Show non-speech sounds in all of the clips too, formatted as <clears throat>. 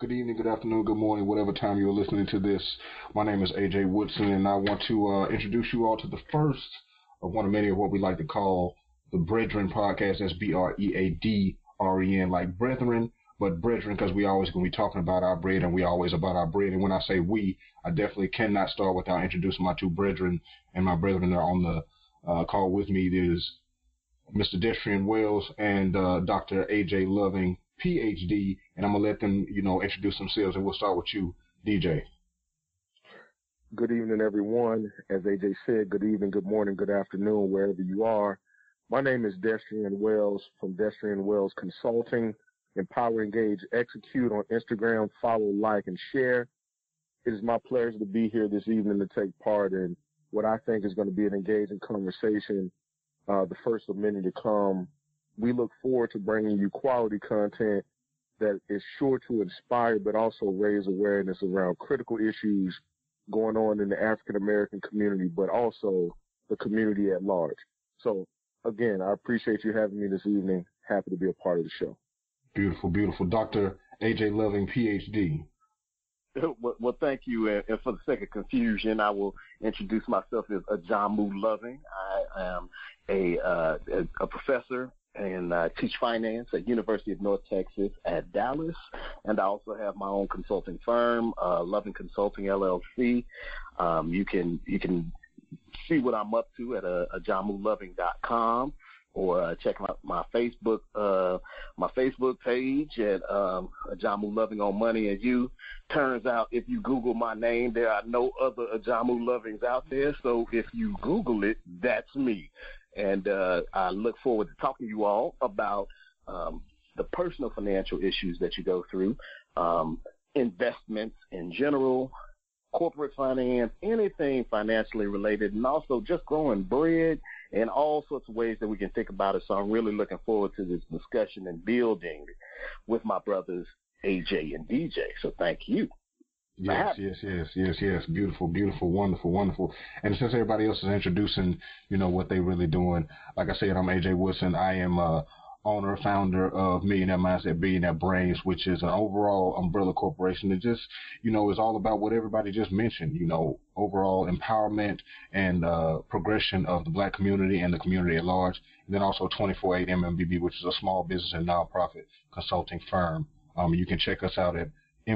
Good evening, good afternoon, good morning, whatever time you're listening to this. My name is AJ Woodson, and I want to uh, introduce you all to the first of one of many of what we like to call the Breadren podcast. That's B R E A D R E N, like brethren, but breadren, because we always going to be talking about our bread, and we always about our bread. And when I say we, I definitely cannot start without introducing my two brethren and my brethren that are on the uh, call with me. There's Mr. Destrian Wells and uh, Dr. AJ Loving, PhD, and I'm gonna let them, you know, introduce themselves, and we'll start with you, DJ. Good evening, everyone. As AJ said, good evening, good morning, good afternoon, wherever you are. My name is Destrian Wells from Destrian Wells Consulting. Empower, engage, execute on Instagram. Follow, like, and share. It is my pleasure to be here this evening to take part in what I think is going to be an engaging conversation. Uh, the first of many to come we look forward to bringing you quality content that is sure to inspire, but also raise awareness around critical issues going on in the African American community, but also the community at large. So again, I appreciate you having me this evening. Happy to be a part of the show. Beautiful, beautiful. Dr. AJ Loving, PhD. Well, well, thank you. And, for the sake of confusion, I will introduce myself as Ajamu Loving. I am a, uh, a professor and uh, teach finance at University of North Texas at Dallas, and I also have my own consulting firm, uh, Loving Consulting LLC. Um, you can you can see what I'm up to at uh, ajamuloving.com or uh, check my, my Facebook uh, my Facebook page at um, Ajamu Loving on Money and You. Turns out if you Google my name, there are no other Ajamu Lovings out there. So if you Google it, that's me. And uh, I look forward to talking to you all about um, the personal financial issues that you go through, um, investments in general, corporate finance, anything financially related, and also just growing bread and all sorts of ways that we can think about it. So I'm really looking forward to this discussion and building with my brothers AJ and DJ. So thank you. Yes, yes, yes, yes, yes. Beautiful, beautiful, wonderful, wonderful. And since everybody else is introducing, you know, what they really doing, like I said, I'm AJ Woodson. I am a owner, founder of Millionaire Mindset, Billionaire Brains, which is an overall umbrella corporation that just, you know, is all about what everybody just mentioned, you know, overall empowerment and uh, progression of the black community and the community at large. And then also 24-8 MMBB, which is a small business and nonprofit consulting firm. Um, you can check us out at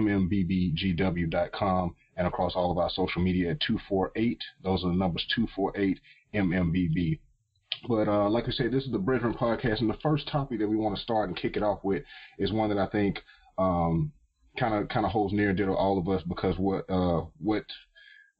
mmbbgw.com and across all of our social media at 248. Those are the numbers 248 MMBB. But uh, like I said, this is the Breadren podcast, and the first topic that we want to start and kick it off with is one that I think kind of kind of holds near and dear to all of us because what uh, what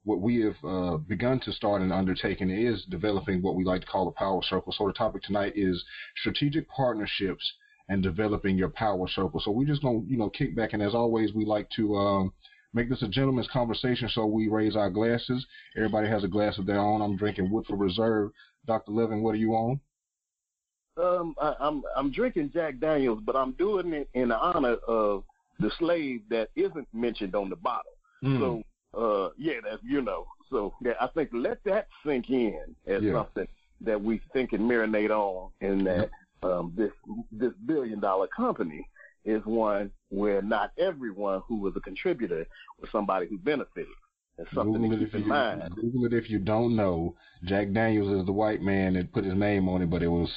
what we have uh, begun to start and undertaking is developing what we like to call a power circle. So the topic tonight is strategic partnerships and developing your power circle. So we're just gonna, you know, kick back and as always we like to um, make this a gentleman's conversation so we raise our glasses. Everybody has a glass of their own. I'm drinking Woodford Reserve. Dr. Loving, what are you on? Um, I, I'm I'm drinking Jack Daniels, but I'm doing it in honor of the slave that isn't mentioned on the bottle. Mm. So uh yeah, that's you know. So yeah, I think let that sink in as yeah. something that we think and marinate on in that um, this this billion dollar company is one where not everyone who was a contributor was somebody who benefited. That's something Google to keep in you, mind. Google it if you don't know. Jack Daniels is the white man that put his name on it, but it was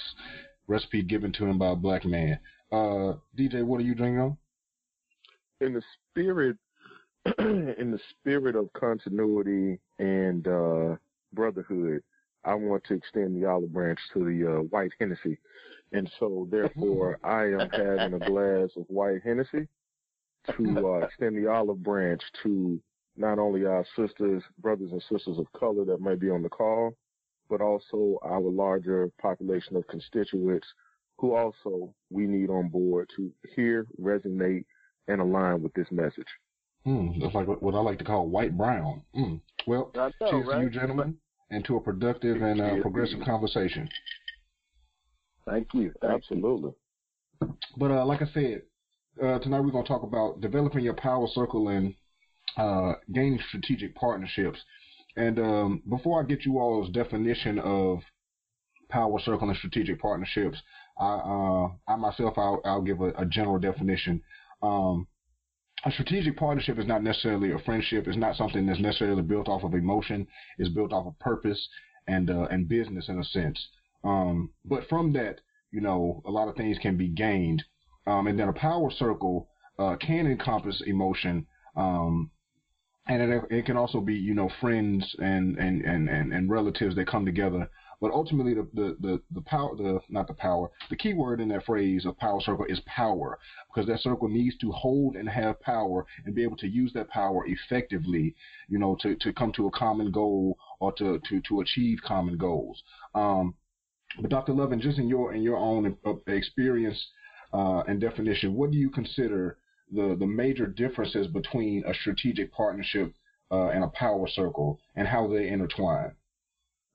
recipe given to him by a black man. Uh, DJ, what are you drinking on? In the spirit, <clears throat> in the spirit of continuity and uh, brotherhood, I want to extend the olive branch to the uh, white Hennessy. And so therefore <laughs> I am having a glass of white Hennessy to uh, extend the olive branch to not only our sisters, brothers and sisters of color that may be on the call, but also our larger population of constituents who also we need on board to hear, resonate, and align with this message. Hmm, that's like what I like to call white brown. Hmm. Well, know, cheers right? to you, gentlemen, and to a productive and uh, progressive conversation. Thank you. Thank Absolutely. You. But uh, like I said, uh, tonight we're going to talk about developing your power circle and uh, gaining strategic partnerships. And um, before I get you all's definition of power circle and strategic partnerships, I, uh, I myself, I'll, I'll give a, a, general definition. Um, a strategic partnership is not necessarily a friendship. It's not something that's necessarily built off of emotion. It's built off of purpose and uh, and business in a sense. Um, but from that, you know, a lot of things can be gained. Um, and then a power circle uh, can encompass emotion. Um, and it, it, can also be, you know, friends and, and, and, and, and relatives that come together but ultimately, the, the, the, the power, the, not the power, the key word in that phrase of power circle is power, because that circle needs to hold and have power and be able to use that power effectively, you know, to, to come to a common goal or to, to, to achieve common goals. Um, but Dr. Loving, just in your, in your own uh, experience, uh, and definition, what do you consider the, the major differences between a strategic partnership uh, and a power circle and how they intertwine?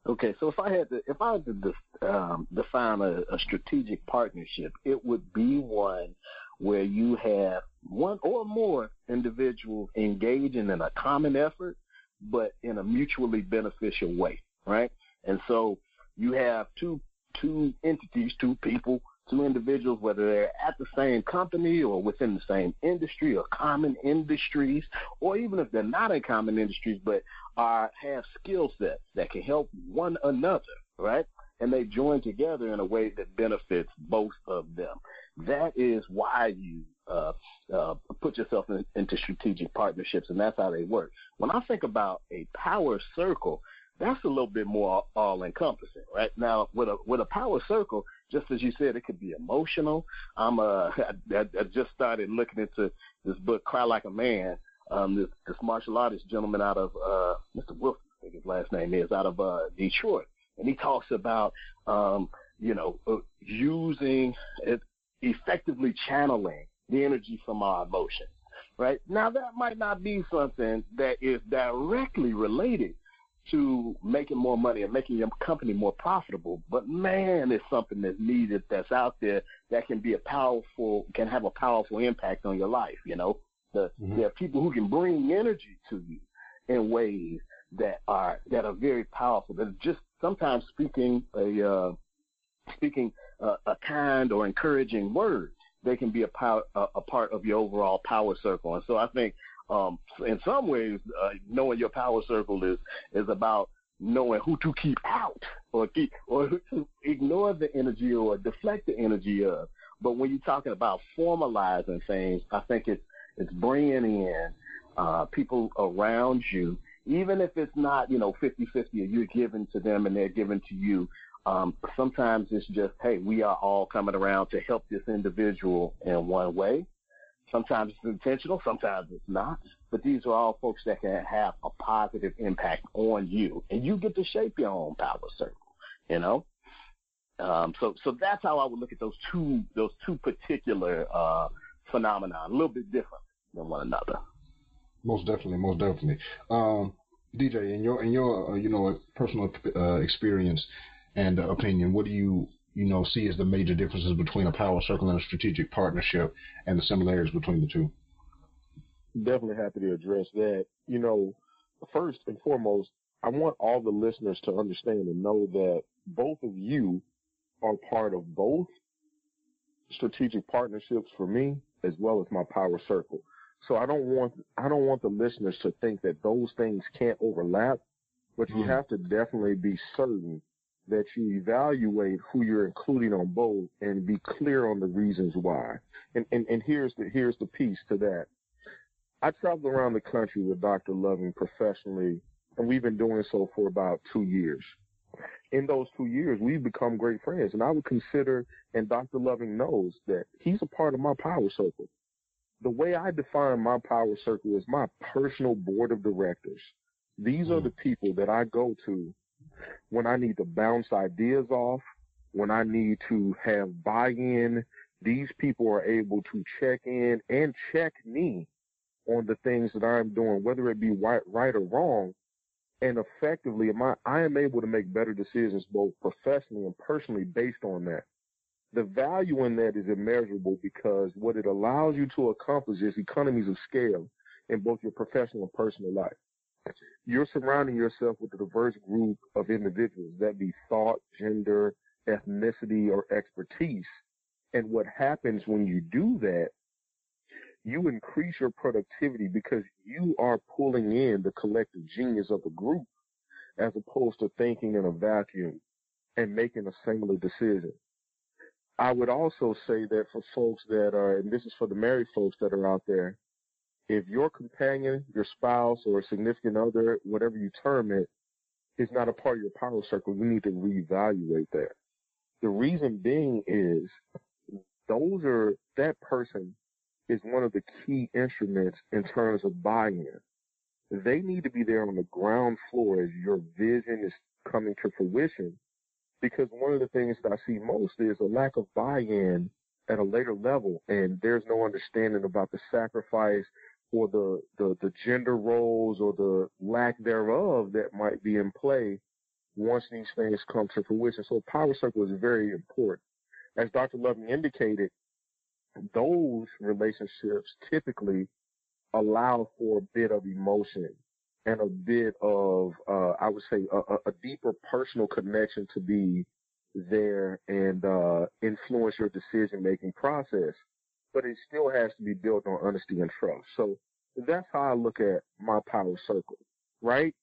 Okay, so if I had to, if I had to um, define a, a strategic partnership, it would be one where you have one or more individuals engaging in a common effort, but in a mutually beneficial way, right? And so you have two two entities, two people two individuals, whether they're at the same company or within the same industry or common industries, or even if they're not in common industries but are have skill sets that can help one another, right? And they join together in a way that benefits both of them. That is why you uh, uh, put yourself in, into strategic partnerships, and that's how they work. When I think about a power circle, that's a little bit more all encompassing, right? Now, with a with a power circle, just as you said, it could be emotional. I'm uh, <laughs> I, I just started looking into this book, Cry Like a Man. Um, this, this martial artist gentleman out of uh, Mr. Wilson, I think his last name is, out of uh, Detroit, and he talks about um, you know uh, using it, effectively channeling the energy from our emotions. Right now, that might not be something that is directly related to making more money and making your company more profitable. But man, it's something that's needed that's out there that can be a powerful, can have a powerful impact on your life. You know, the, mm-hmm. there are people who can bring energy to you in ways that are that are very powerful. That just sometimes speaking a uh, speaking a, a kind or encouraging word. They can be a, power, a, a part of your overall power circle. And so I think um, in some ways, uh, knowing your power circle is is about knowing who to keep out or keep or to ignore the energy or deflect the energy of. But when you're talking about formalizing things, I think it's it's bringing in uh, people around you, even if it's not you know 50-50 or you're giving to them and they're giving to you. Um, sometimes it's just, hey, we are all coming around to help this individual in one way. Sometimes it's intentional, sometimes it's not. But these are all folks that can have a positive impact on you, and you get to shape your own power circle. You know, um, so so that's how I would look at those two those two particular uh, phenomena, a little bit different than one another. Most definitely, most definitely. Um, DJ, in your in your uh, you know personal uh, experience and uh, opinion, what do you you know, see as the major differences between a power circle and a strategic partnership and the similarities between the two? Definitely happy to address that. You know, first and foremost, I want all the listeners to understand and know that both of you are part of both strategic partnerships for me as well as my power circle. So I don't want I don't want the listeners to think that those things can't overlap, but you mm. have to definitely be certain that you evaluate who you're including on both and be clear on the reasons why. And, and, and here's the, here's the piece to that. I traveled around the country with Dr. Loving professionally, and we've been doing so for about two years. In those two years, we've become great friends, and I would consider, and Dr. Loving knows that he's a part of my power circle. The way I define my power circle is my personal board of directors. These are mm. the people that I go to when I need to bounce ideas off, when I need to have buy-in, these people are able to check in and check me on the things that I'm doing, whether it be right, right or wrong. And effectively, I, I am able to make better decisions both professionally and personally based on that. The value in that is immeasurable because what it allows you to accomplish is economies of scale in both your professional and personal life you're surrounding yourself with a diverse group of individuals, that be thought, gender, ethnicity, or expertise. And what happens when you do that, you increase your productivity because you are pulling in the collective genius of the group as opposed to thinking in a vacuum and making a singular decision. I would also say that for folks that are, and this is for the married folks that are out there, if your companion, your spouse, or significant other, whatever you term it, is not a part of your power circle, you need to reevaluate that. The reason being is those are, that person is one of the key instruments in terms of buy-in. They need to be there on the ground floor as your vision is coming to fruition. Because one of the things that I see most is a lack of buy-in at a later level, and there's no understanding about the sacrifice or the, the, the gender roles or the lack thereof that might be in play once these things come to fruition. So power circle is very important. As Dr. Loving indicated, those relationships typically allow for a bit of emotion and a bit of, uh, I would say, a, a, deeper personal connection to be there and uh, influence your decision making process. But it still has to be built on honesty and trust. So that's how I look at my power circle, right?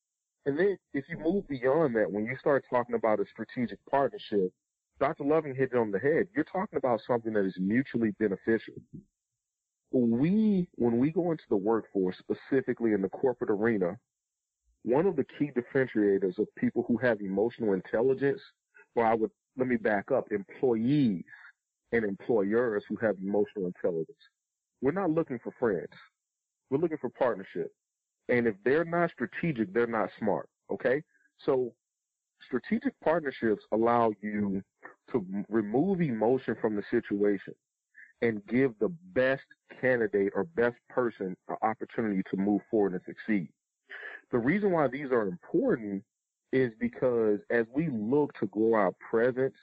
And then if you move beyond that, when you start talking about a strategic partnership, Dr. Loving hit it on the head. You're talking about something that is mutually beneficial. We, when we go into the workforce, specifically in the corporate arena, one of the key differentiators of people who have emotional intelligence, or I would, let me back up, employees and employers who have emotional intelligence. We're not looking for friends. We're looking for partnership. And if they're not strategic, they're not smart. Okay. So strategic partnerships allow you to remove emotion from the situation and give the best candidate or best person an opportunity to move forward and succeed. The reason why these are important is because as we look to grow our presence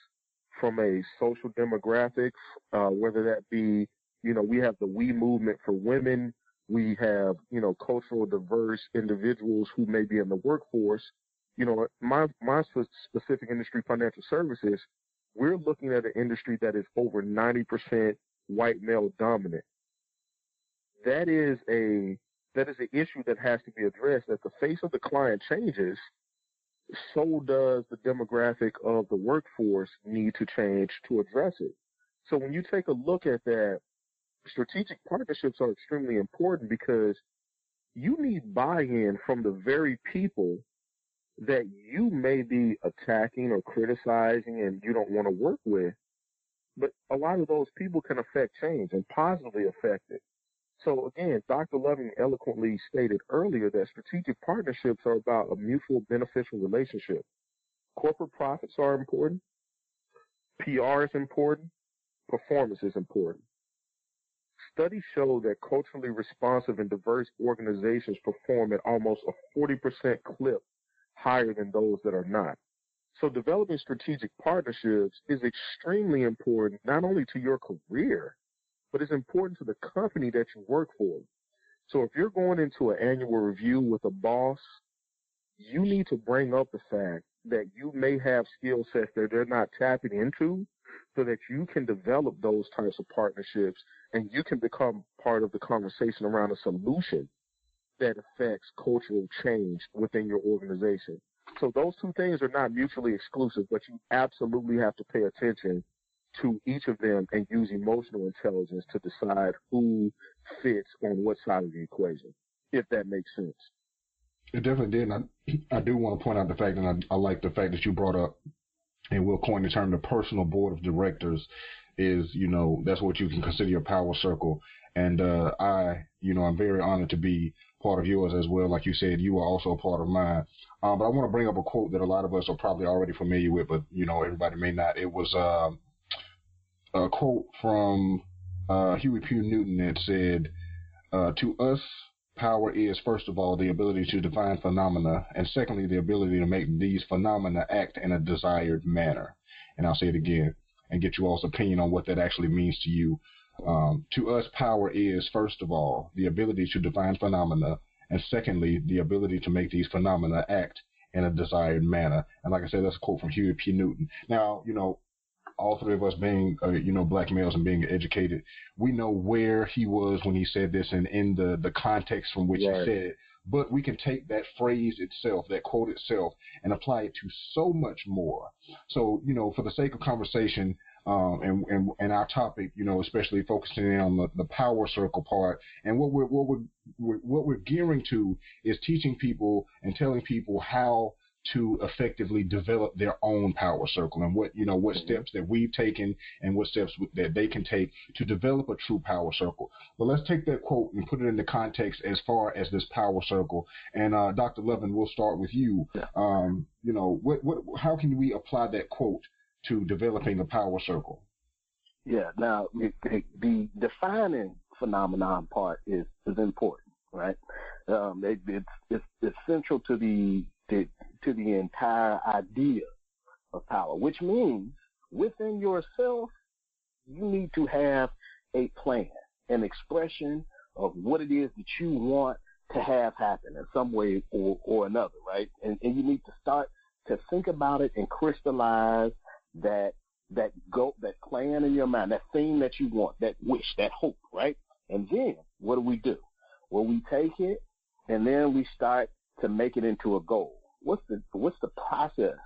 from a social demographic, uh, whether that be, you know, we have the we movement for women, we have, you know, cultural diverse individuals who may be in the workforce. You know, my, my specific industry, financial services, we're looking at an industry that is over 90% white male dominant. That is a, that is an issue that has to be addressed. As the face of the client changes, so does the demographic of the workforce need to change to address it. So when you take a look at that, strategic partnerships are extremely important because you need buy-in from the very people that you may be attacking or criticizing and you don't want to work with. But a lot of those people can affect change and positively affect it. So again, Dr. Loving eloquently stated earlier that strategic partnerships are about a mutual beneficial relationship. Corporate profits are important. PR is important. Performance is important. Studies show that culturally responsive and diverse organizations perform at almost a 40% clip higher than those that are not. So developing strategic partnerships is extremely important, not only to your career, but it's important to the company that you work for. So if you're going into an annual review with a boss, you need to bring up the fact that you may have skill sets that they're not tapping into so that you can develop those types of partnerships and you can become part of the conversation around a solution that affects cultural change within your organization. So those two things are not mutually exclusive, but you absolutely have to pay attention to each of them and use emotional intelligence to decide who fits on what side of the equation, if that makes sense. It definitely did. And I, <clears throat> I do want to point out the fact, and I, I like the fact that you brought up, and we'll coin the term the personal board of directors is, you know, that's what you can consider your power circle. And uh, I, you know, I'm very honored to be part of yours as well. Like you said, you are also a part of mine. Um, but I want to bring up a quote that a lot of us are probably already familiar with, but you know, everybody may not. It was um, a quote from uh, Huey P. Newton that said, uh, "To us, power is first of all the ability to define phenomena, and secondly, the ability to make these phenomena act in a desired manner." And I'll say it again and get you all's opinion on what that actually means to you. Um, to us, power is, first of all, the ability to define phenomena, and secondly, the ability to make these phenomena act in a desired manner. And like I said, that's a quote from Huey P. Newton. Now, you know, all three of us being, uh, you know, black males and being educated, we know where he was when he said this and in the, the context from which right. he said it. But we can take that phrase itself, that quote itself, and apply it to so much more. So, you know, for the sake of conversation, um, and, and, and our topic, you know, especially focusing in on the, the power circle part. And what we're, what we're, what we're gearing to is teaching people and telling people how to effectively develop their own power circle and what you know what mm-hmm. steps that we've taken and what steps that they can take to develop a true power circle. But let's take that quote and put it into context as far as this power circle. And uh, Dr. Loving, we'll start with you. Um, you know, what what how can we apply that quote to developing a power circle? Yeah. Now, the, the defining phenomenon part is is important, right? Um, it, it's, it's it's central to the, the to the entire idea of power, which means within yourself you need to have a plan, an expression of what it is that you want to have happen in some way or, or another, right? And, and you need to start to think about it and crystallize that that go that plan in your mind, that thing that you want, that wish, that hope, right? And then what do we do? Well, we take it and then we start to make it into a goal. What's the what's the process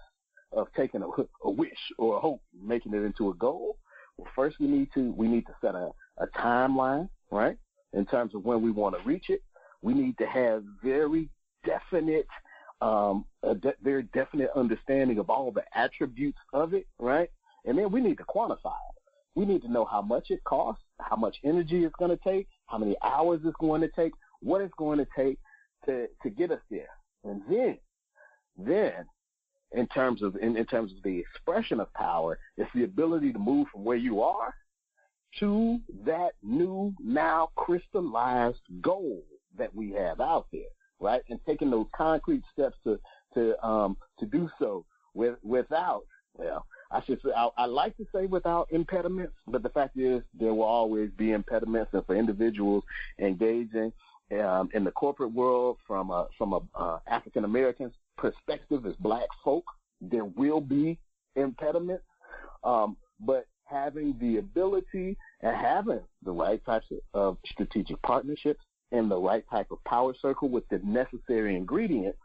of taking a, a wish or a hope, making it into a goal? Well, first we need to we need to set a, a timeline, right? In terms of when we want to reach it, we need to have very definite um, a de- very definite understanding of all the attributes of it, right? And then we need to quantify it. We need to know how much it costs, how much energy it's going to take, how many hours it's going to take, what it's going to take to, to get us there. And then, then, in terms of, in, in terms of the expression of power, it's the ability to move from where you are to that new, now crystallized goal that we have out there right? And taking those concrete steps to to um to do so with without well, I should say I, I like to say without impediments, but the fact is there will always be impediments, and for individuals engaging um, in the corporate world from a from a uh, African American perspective as Black folk, there will be impediments, um, but having the ability and having the right types of, strategic partnerships and the right type of power circle with the necessary ingredients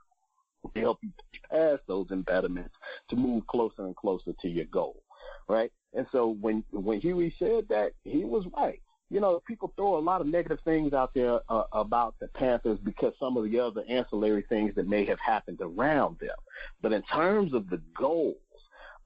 to help you pass those impediments to move closer and closer to your goal, right? And so when when Huey said that, he was right. You know, people throw a lot of negative things out there uh, about the Panthers because some of the other ancillary things that may have happened around them. But in terms of the goals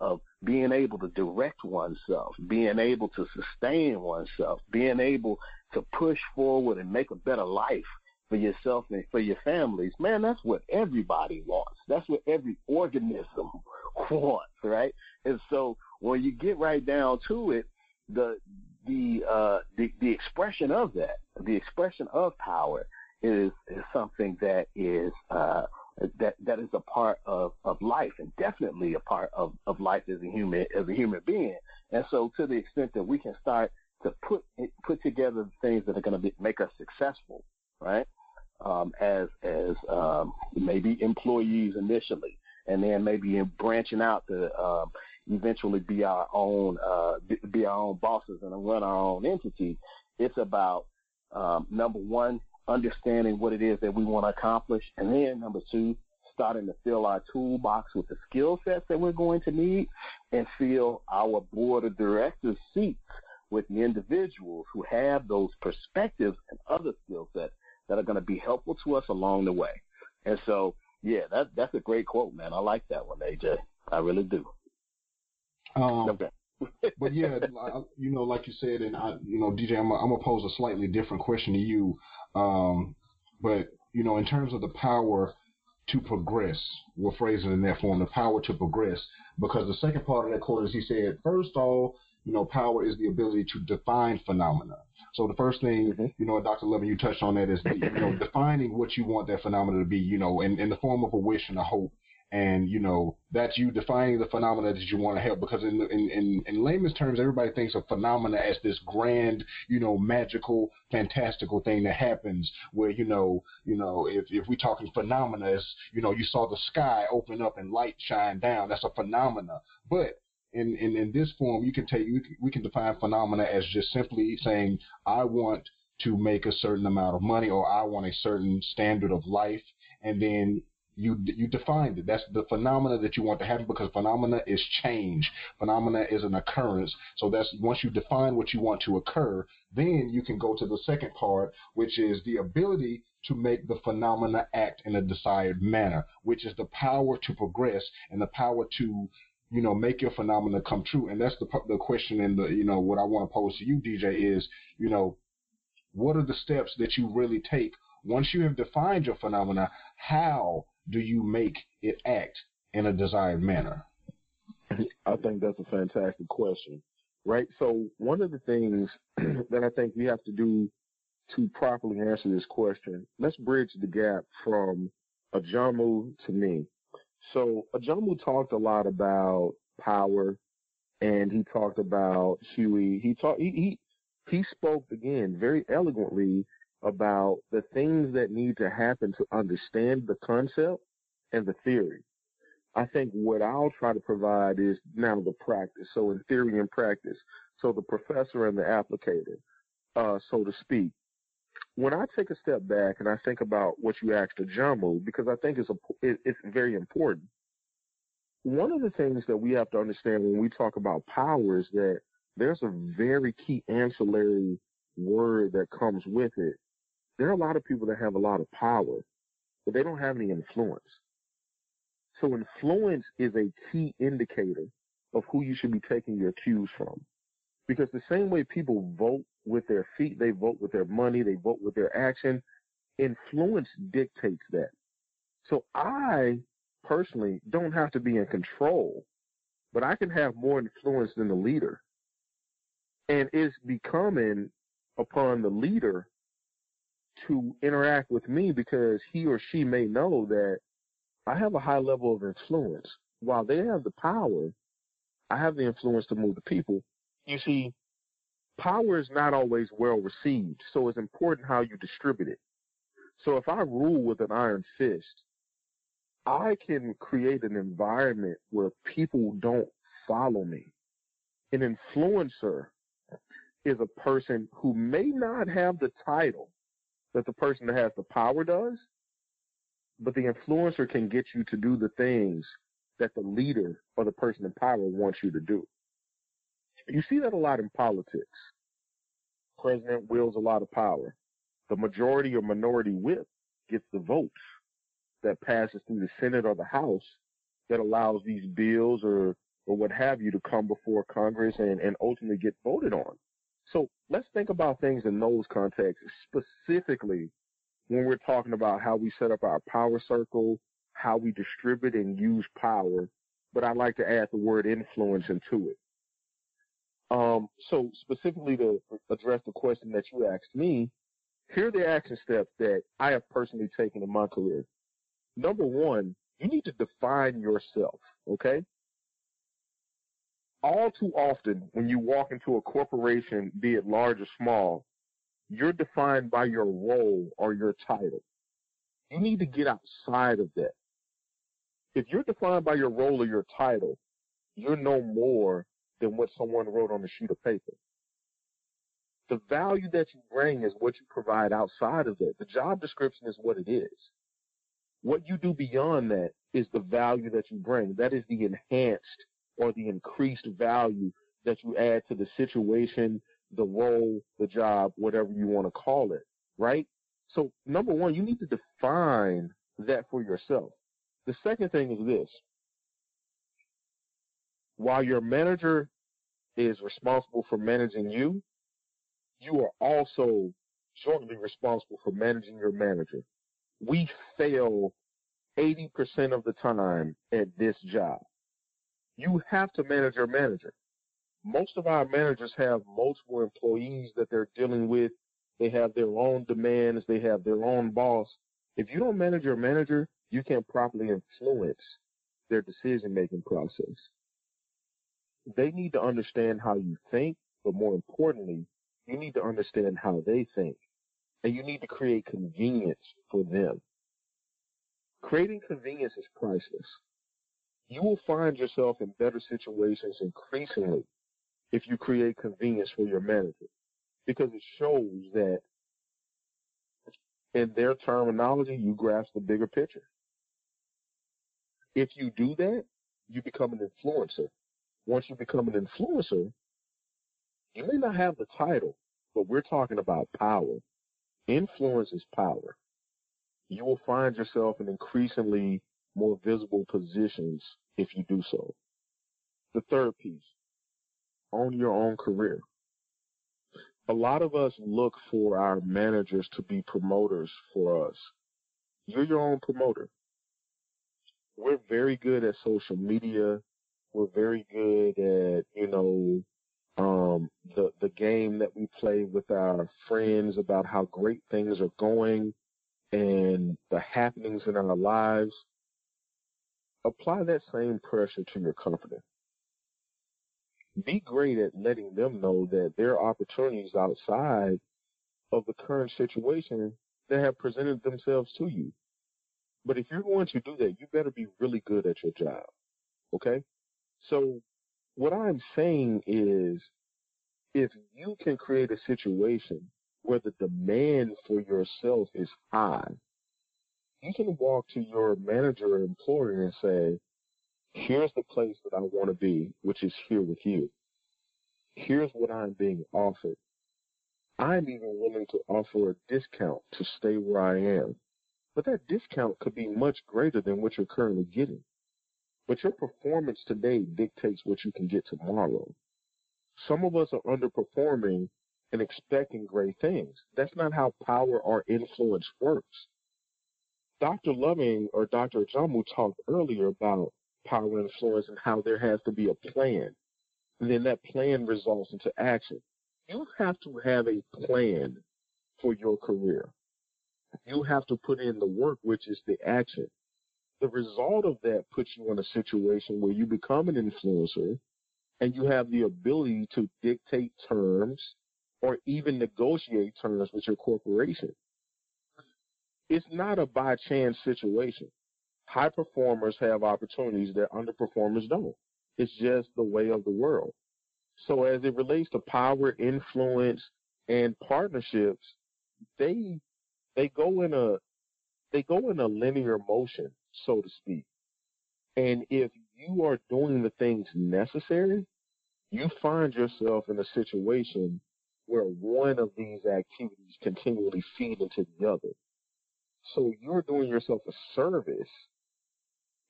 of being able to direct oneself, being able to sustain oneself, being able to push forward and make a better life for yourself and for your families, man, that's what everybody wants. That's what every organism <laughs> wants, right? And so when you get right down to it, the the uh the, the expression of that, the expression of power is is something that is uh that that is a part of of life and definitely a part of of life as a human as a human being. And so to the extent that we can start to put put together things that are going to make us successful, right? Um, as as um, maybe employees initially, and then maybe in branching out to eventually be our own uh, be our own bosses and run our own entity. It's about um, number one, understanding what it is that we want to accomplish, and then number two, starting to fill our toolbox with the skill sets that we're going to need, and fill our board of directors seats with the individuals who have those perspectives and other skill sets that are going to be helpful to us along the way. And so, yeah, that that's a great quote, man. I like that one, AJ. I really do. Um, okay. <laughs> but yeah, you know, like you said, and I, you know, DJ, I'm, I'm gonna pose a slightly different question to you. Um, but you know, in terms of the power to progress, we'll phrase it in that form, the power to progress, because the second part of that quote is he said, first of all, you know, power is the ability to define phenomena. So the first thing, mm-hmm. you know, Dr. Loving, you touched on that is, you know, <clears throat> defining what you want that phenomena to be, you know, in, in the form of a wish and a hope. And, you know, that's you defining the phenomena that you want to help. Because in, in, in, in layman's terms, everybody thinks of phenomena as this grand, you know, magical, fantastical thing that happens where, you know, you know, if, if we're talking phenomena, as, you know, you saw the sky open up and light shine down, that's a phenomena. But in, in, in this form, you can take can, we can define phenomena as just simply saying I want to make a certain amount of money or I want a certain standard of life, and then you you defined it. That's the phenomena that you want to happen because phenomena is change. Phenomena is an occurrence. So that's once you define what you want to occur, then you can go to the second part, which is the ability to make the phenomena act in a desired manner, which is the power to progress and the power to you know make your phenomena come true. And that's the the question and the you know what I want to pose to you, DJ, is you know what are the steps that you really take once you have defined your phenomena? How do you make it act in a desired manner? I think that's a fantastic question, right? So one of the things <clears throat> that I think we have to do to properly answer this question, let's bridge the gap from Ajamu to me. So Ajamu talked a lot about power and he talked about Huey. He talked, he, he, he spoke again very eloquently about the things that need to happen to understand the concept and the theory. I think what I'll try to provide is now the practice. So in theory and practice. So the professor and the applicator, uh, so to speak. When I take a step back and I think about what you asked Ajamu, because I think it's a, it's very important. One of the things that we have to understand when we talk about power is that there's a very key ancillary word that comes with it there are a lot of people that have a lot of power, but they don't have any influence. So influence is a key indicator of who you should be taking your cues from. Because the same way people vote with their feet, they vote with their money, they vote with their action, influence dictates that. So I personally don't have to be in control, but I can have more influence than the leader. And it's becoming upon the leader to interact with me because he or she may know that I have a high level of influence. While they have the power, I have the influence to move the people. You see, power is not always well received, so it's important how you distribute it. So if I rule with an iron fist, I can create an environment where people don't follow me. An influencer is a person who may not have the title, that the person that has the power does, but the influencer can get you to do the things that the leader or the person in power wants you to do. You see that a lot in politics. President wields a lot of power. The majority or minority whip gets the votes that passes through the Senate or the House that allows these bills or, or what have you to come before Congress and, and ultimately get voted on. So let's think about things in those contexts, specifically when we're talking about how we set up our power circle, how we distribute and use power. But I'd like to add the word influence into it. Um, so specifically to address the question that you asked me, here are the action steps that I have personally taken in my career. Number one, you need to define yourself. Okay all too often when you walk into a corporation, be it large or small, you're defined by your role or your title. You need to get outside of that. If you're defined by your role or your title, you're no more than what someone wrote on a sheet of paper. The value that you bring is what you provide outside of that. The job description is what it is. What you do beyond that is the value that you bring. That is the enhanced or the increased value that you add to the situation, the role, the job, whatever you want to call it, right? So number one, you need to define that for yourself. The second thing is this. While your manager is responsible for managing you, you are also jointly responsible for managing your manager. We fail 80% of the time at this job. You have to manage your manager. Most of our managers have multiple employees that they're dealing with. They have their own demands. They have their own boss. If you don't manage your manager, you can't properly influence their decision making process. They need to understand how you think, but more importantly, you need to understand how they think. And you need to create convenience for them. Creating convenience is priceless you will find yourself in better situations increasingly if you create convenience for your manager because it shows that in their terminology, you grasp the bigger picture. If you do that, you become an influencer. Once you become an influencer, you may not have the title, but we're talking about power. Influence is power. You will find yourself in increasingly more visible positions if you do so. The third piece, own your own career. A lot of us look for our managers to be promoters for us. You're your own promoter. We're very good at social media. We're very good at, you know, um, the the game that we play with our friends about how great things are going and the happenings in our lives. Apply that same pressure to your company. Be great at letting them know that there are opportunities outside of the current situation that have presented themselves to you. But if you're going to do that, you better be really good at your job. Okay? So what I'm saying is if you can create a situation where the demand for yourself is high, you can walk to your manager or employer and say, here's the place that I want to be, which is here with you. Here's what I'm being offered. I'm even willing to offer a discount to stay where I am. But that discount could be much greater than what you're currently getting. But your performance today dictates what you can get tomorrow. Some of us are underperforming and expecting great things. That's not how power or influence works. Dr. Loving or Dr. Jamu talked earlier about power and influence and how there has to be a plan. And then that plan results into action. You have to have a plan for your career. You have to put in the work, which is the action. The result of that puts you in a situation where you become an influencer and you have the ability to dictate terms or even negotiate terms with your corporation. It's not a by chance situation. High performers have opportunities that underperformers don't. It's just the way of the world. So as it relates to power, influence, and partnerships, they they go in a they go in a linear motion, so to speak. And if you are doing the things necessary, you find yourself in a situation where one of these activities continually feed into the other. So you're doing yourself a service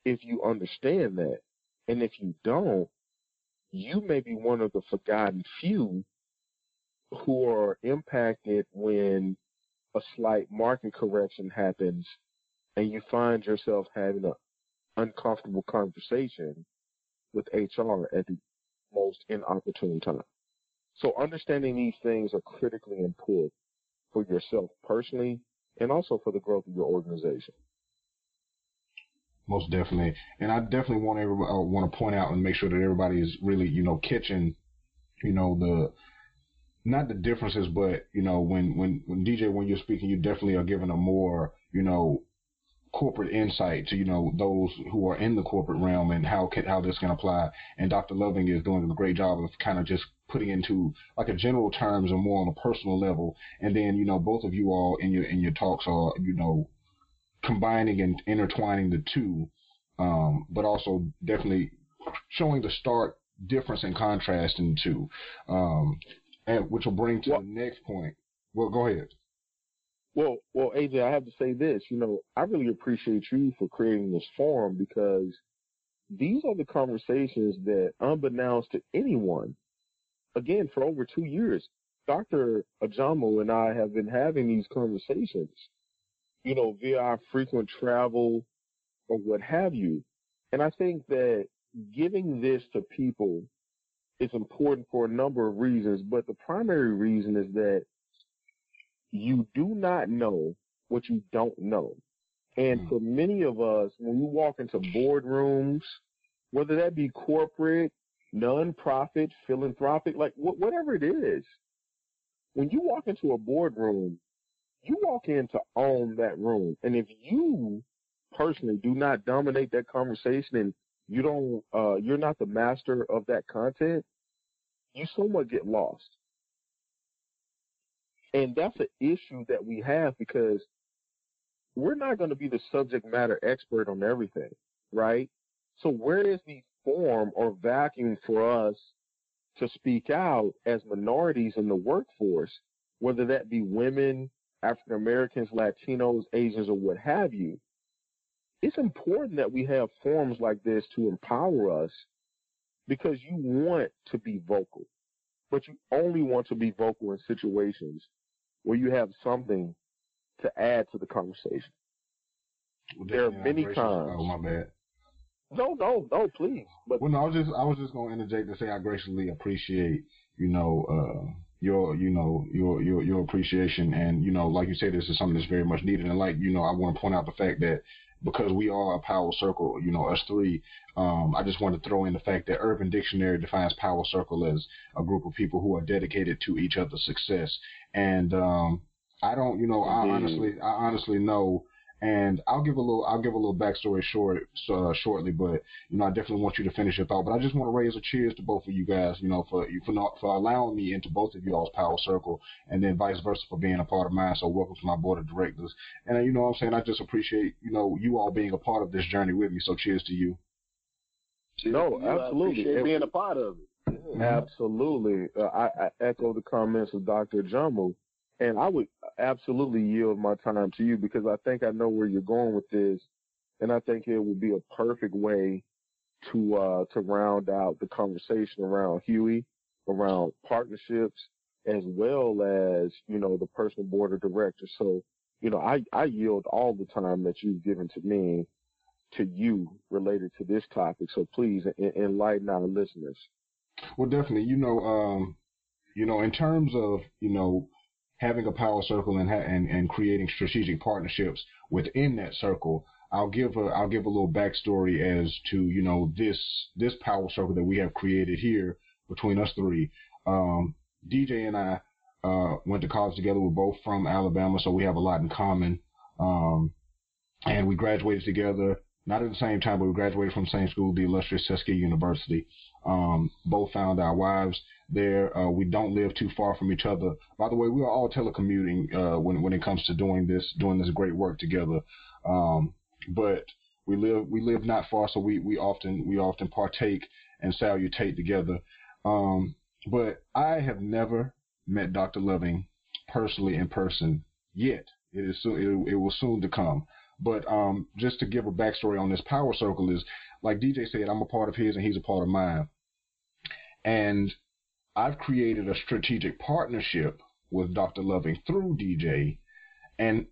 if you understand that. And if you don't, you may be one of the forgotten few who are impacted when a slight market correction happens and you find yourself having an uncomfortable conversation with HR at the most inopportune time. So understanding these things are critically important for yourself personally and also for the growth of your organization. Most definitely, and I definitely want to uh, want to point out and make sure that everybody is really, you know, catching, you know, the not the differences, but you know, when when when DJ when you're speaking, you definitely are giving a more, you know, corporate insight to you know those who are in the corporate realm and how can, how this can apply. And Dr. Loving is doing a great job of kind of just putting into like a general terms or more on a personal level. And then you know both of you all in your in your talks are you know combining and intertwining the two, um, but also definitely showing the stark difference and contrast in the two, um, and which will bring to well, the next point. Well, go ahead. Well, well, AJ, I have to say this. You know, I really appreciate you for creating this forum because these are the conversations that, unbeknownst to anyone, again for over two years, Dr. Ajamu and I have been having these conversations you know, via our frequent travel or what have you. And I think that giving this to people is important for a number of reasons, but the primary reason is that you do not know what you don't know. And mm. for many of us, when we walk into boardrooms, whether that be corporate, nonprofit, philanthropic, like wh- whatever it is, when you walk into a boardroom, you walk in to own that room. And if you personally do not dominate that conversation and you don't, uh, you're not the master of that content, you somewhat get lost. And that's an issue that we have because we're not going to be the subject matter expert on everything, right? So where is the form or vacuum for us to speak out as minorities in the workforce, whether that be women, African Americans, Latinos, Asians, or what have you? It's important that we have forums like this to empower us because you want to be vocal, but you only want to be vocal in situations where you have something to add to the conversation. Well, there are many times. Oh, my bad. No, no, no, please. But well, no, I was just I was just going to interject to say I graciously appreciate you know uh, your you know your your your appreciation and you know like you said this is something that's very much needed and like you know I want to point out the fact that because we are a power circle, you know, us three, um, I just want to throw in the fact that Urban Dictionary defines power circle as a group of people who are dedicated to each other's success. And um, I don't, you know, I honestly, I honestly know and I'll give a little, I'll give a little backstory short, uh, shortly, but you know, I definitely want you to finish your thought. But I just want to raise a cheers to both of you guys, you know, for for not, for allowing me into both of y'all's power circle, and then vice versa for being a part of mine. So welcome to my board of directors. And uh, you know, what I'm saying, I just appreciate you know you all being a part of this journey with me. So cheers to you. No, absolutely, being a part of it. Yeah. Absolutely, uh, I, I echo the comments of Dr. Jamu. And I would absolutely yield my time to you because I think I know where you're going with this. And I think it would be a perfect way to, uh, to round out the conversation around Huey, around partnerships, as well as, you know, the personal board of directors. So, you know, I, I yield all the time that you've given to me to you related to this topic. So please enlighten our listeners. Well, definitely, you know, um, you know, in terms of, you know, having a power circle and, ha- and and creating strategic partnerships within that circle. I'll give a I'll give a little backstory as to you know this this power circle that we have created here between us three. Um, DJ and I uh, went to college together. We're both from Alabama, so we have a lot in common. Um, and we graduated together, not at the same time, but we graduated from the same school, the illustrious Tuskegee University. Um, both found our wives there. Uh, we don't live too far from each other. By the way, we are all telecommuting uh, when when it comes to doing this doing this great work together. Um, but we live we live not far, so we we often we often partake and salutate together. Um, but I have never met Dr. Loving personally in person yet. It is it, it will soon to come. But um, just to give a backstory on this power circle is like DJ said, I'm a part of his and he's a part of mine. And I've created a strategic partnership with Dr. Loving through DJ, and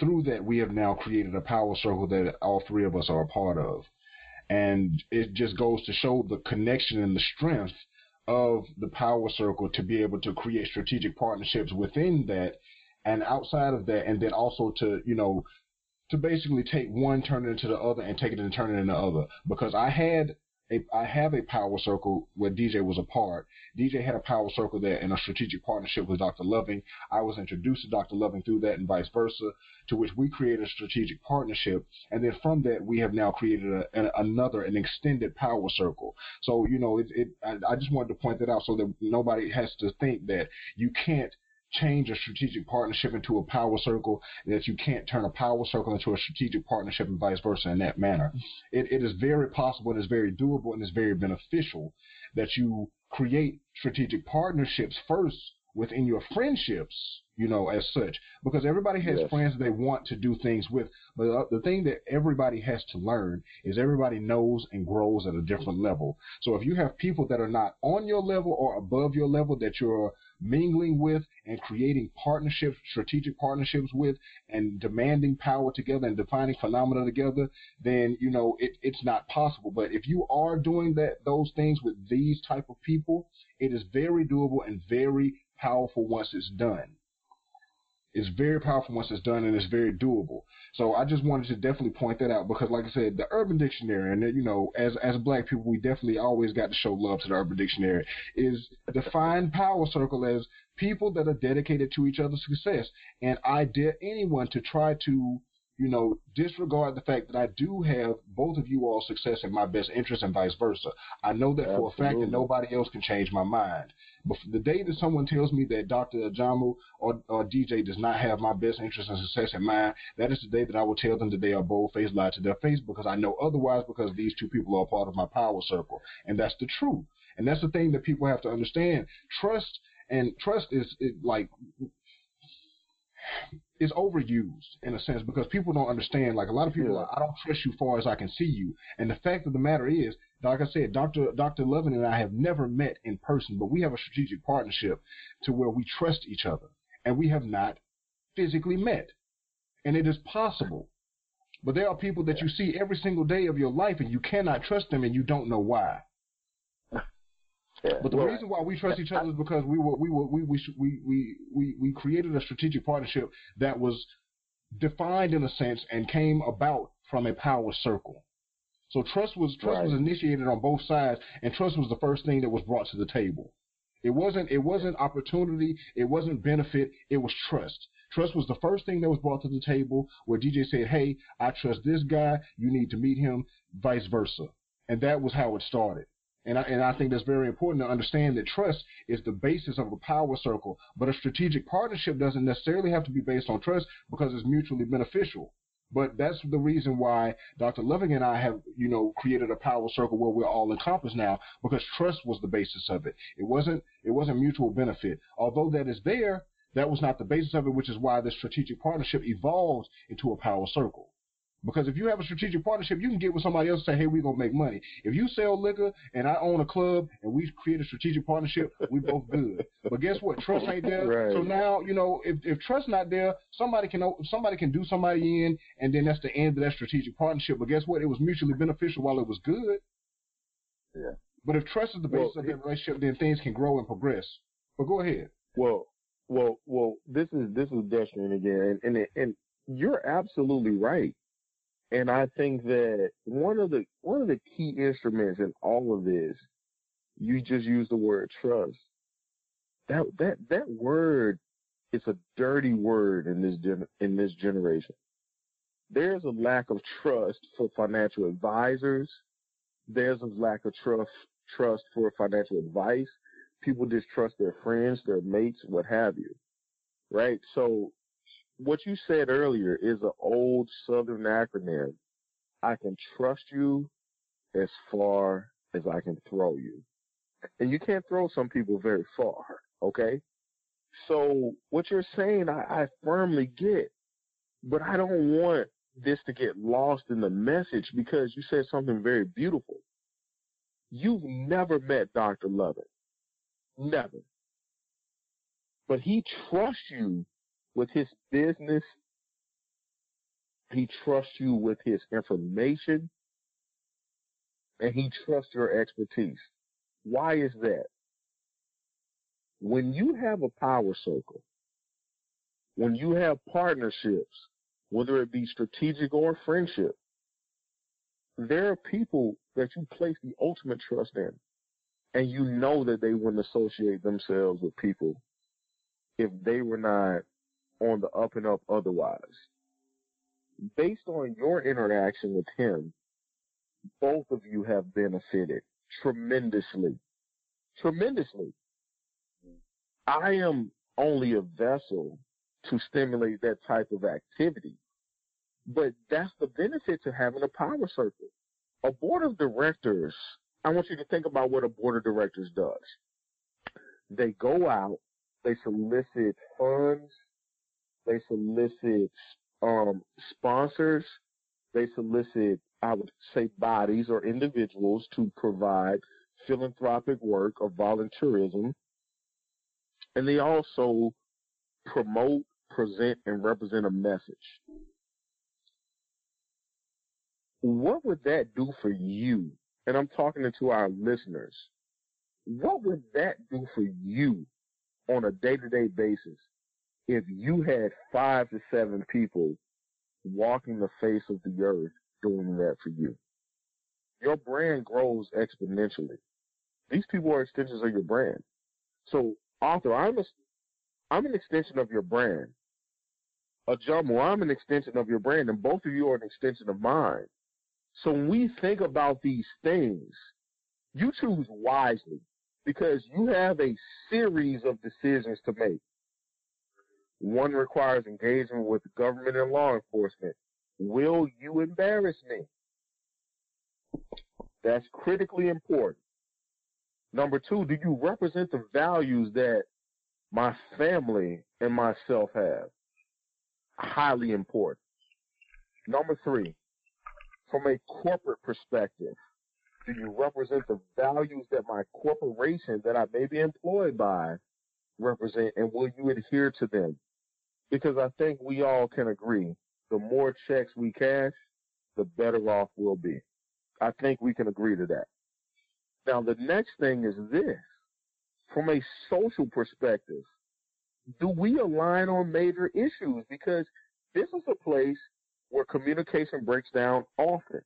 through that we have now created a power circle that all three of us are a part of. And it just goes to show the connection and the strength of the power circle to be able to create strategic partnerships within that and outside of that, and then also to, you know, to basically take one, turn it into the other, and take it and turn it into the other. Because I had a, I have a power circle where DJ was a part. DJ had a power circle there in a strategic partnership with Dr. Loving. I was introduced to Dr. Loving through that and vice versa, to which we created a strategic partnership. And then from that, we have now created a, another, an extended power circle. So, you know, it, it I, I just wanted to point that out so that nobody has to think that you can't change a strategic partnership into a power circle, and that you can't turn a power circle into a strategic partnership and vice versa in that manner. It, it is very possible, and it is very doable, and it's very beneficial that you create strategic partnerships first within your friendships, you know, as such, because everybody has yes. friends they want to do things with. But the thing that everybody has to learn is everybody knows and grows at a different level. So if you have people that are not on your level or above your level that you're mingling with and creating partnerships, strategic partnerships with, and demanding power together and defining phenomena together, then you know it, it's not possible. But if you are doing that those things with these type of people, it is very doable and very powerful once it's done. It's very powerful once it's done and it's very doable. So I just wanted to definitely point that out because, like I said, the Urban Dictionary, and you know, as as Black people, we definitely always got to show love to the Urban Dictionary. Is define power circle as people that are dedicated to each other's success. And I dare anyone to try to you know, disregard the fact that I do have both of you all success in my best interest and vice versa. I know that Absolutely. for a fact that nobody else can change my mind. But the day that someone tells me that Dr. Ajamu or, or DJ does not have my best interest and success in mind, that is the day that I will tell them that they are bold-faced lie to their face because I know otherwise because these two people are part of my power circle. And that's the truth. And that's the thing that people have to understand. Trust and trust is, is like is overused in a sense because people don't understand. Like a lot of people, yeah. I don't trust you far as I can see you. And the fact of the matter is, like I said, Dr. Dr. Loving and I have never met in person, but we have a strategic partnership to where we trust each other, and we have not physically met. And it is possible. But there are people that you see every single day of your life, and you cannot trust them, and you don't know why. But the well, reason why we trust each other is because we were we were we we we we we created a strategic partnership that was defined in a sense and came about from a power circle. So trust was trust right. was initiated on both sides, and trust was the first thing that was brought to the table. It wasn't it wasn't opportunity, it wasn't benefit, it was trust. Trust was the first thing that was brought to the table where DJ said, Hey, I trust this guy, you need to meet him, vice versa. And that was how it started. And I, and I think that's very important to understand that trust is the basis of a power circle. But a strategic partnership doesn't necessarily have to be based on trust because it's mutually beneficial. But that's the reason why Dr. Loving and I have, you know, created a power circle where we're all encompassed now because trust was the basis of it. It wasn't, it wasn't mutual benefit. Although that is there, that was not the basis of it, which is why the strategic partnership evolved into a power circle. Because if you have a strategic partnership, you can get with somebody else and say, hey, we're going to make money. If you sell liquor and I own a club and we create a strategic partnership, we both good. But guess what? Trust ain't there. Right. So now, you know, if, if trust not there, somebody can somebody can do somebody in and then that's the end of that strategic partnership. But guess what? It was mutually beneficial while it was good. Yeah. But if trust is the basis well, of that relationship, then things can grow and progress. But go ahead. Well, well, well, this is this is Destrian again, and and, and you're absolutely right. And I think that one of the one of the key instruments in all of this, you just use the word trust. That that that word is a dirty word in this gen, in this generation. There's a lack of trust for financial advisors. There's a lack of trust trust for financial advice. People distrust their friends, their mates, what have you. Right? So what you said earlier is an old Southern acronym. I can trust you as far as I can throw you. And you can't throw some people very far, okay? So what you're saying, I, I firmly get, but I don't want this to get lost in the message because you said something very beautiful. You've never met Dr. Lovett. Never. But he trusts you with his business. He trusts you with his information and he trusts your expertise. Why is that? When you have a power circle, when you have partnerships, whether it be strategic or friendship, there are people that you place the ultimate trust in. And you know that they wouldn't associate themselves with people if they were not on the up and up otherwise. Based on your interaction with him, both of you have benefited tremendously. Tremendously. I am only a vessel to stimulate that type of activity. But that's the benefit to having a power circle. A board of directors, I want you to think about what a board of directors does. They go out, they solicit funds, they solicit um, sponsors. They solicit, I would say, bodies or individuals to provide philanthropic work or volunteerism. And they also promote, present, and represent a message. What would that do for you? And I'm talking to our listeners. What would that do for you on a day to day basis if you had five to seven people walking the face of the earth doing that for you, your brand grows exponentially. These people are extensions of your brand. So, Arthur, I'm a, I'm an extension of your brand. Ajamu, I'm an extension of your brand, and both of you are an extension of mine. So when we think about these things, you choose wisely because you have a series of decisions to make. One requires engagement with government and law enforcement. Will you embarrass me? That's critically important. Number two, do you represent the values that my family and myself have? Highly important. Number three, from a corporate perspective, do you represent the values that my corporation that I may be employed by represent and will you adhere to them? Because I think we all can agree the more checks we cash, the better off we'll be. I think we can agree to that. Now, the next thing is this. From a social perspective, do we align on major issues? Because this is a place where communication breaks down often.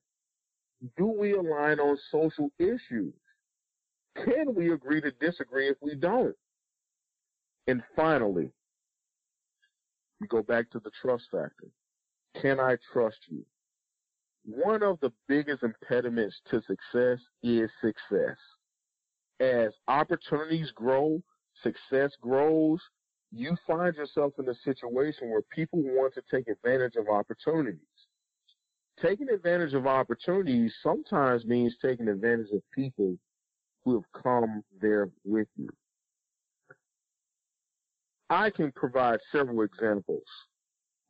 Do we align on social issues? Can we agree to disagree if we don't? And finally, we go back to the trust factor. Can I trust you? One of the biggest impediments to success is success. As opportunities grow, success grows, you find yourself in a situation where people want to take advantage of opportunities. Taking advantage of opportunities sometimes means taking advantage of people who have come there with you. I can provide several examples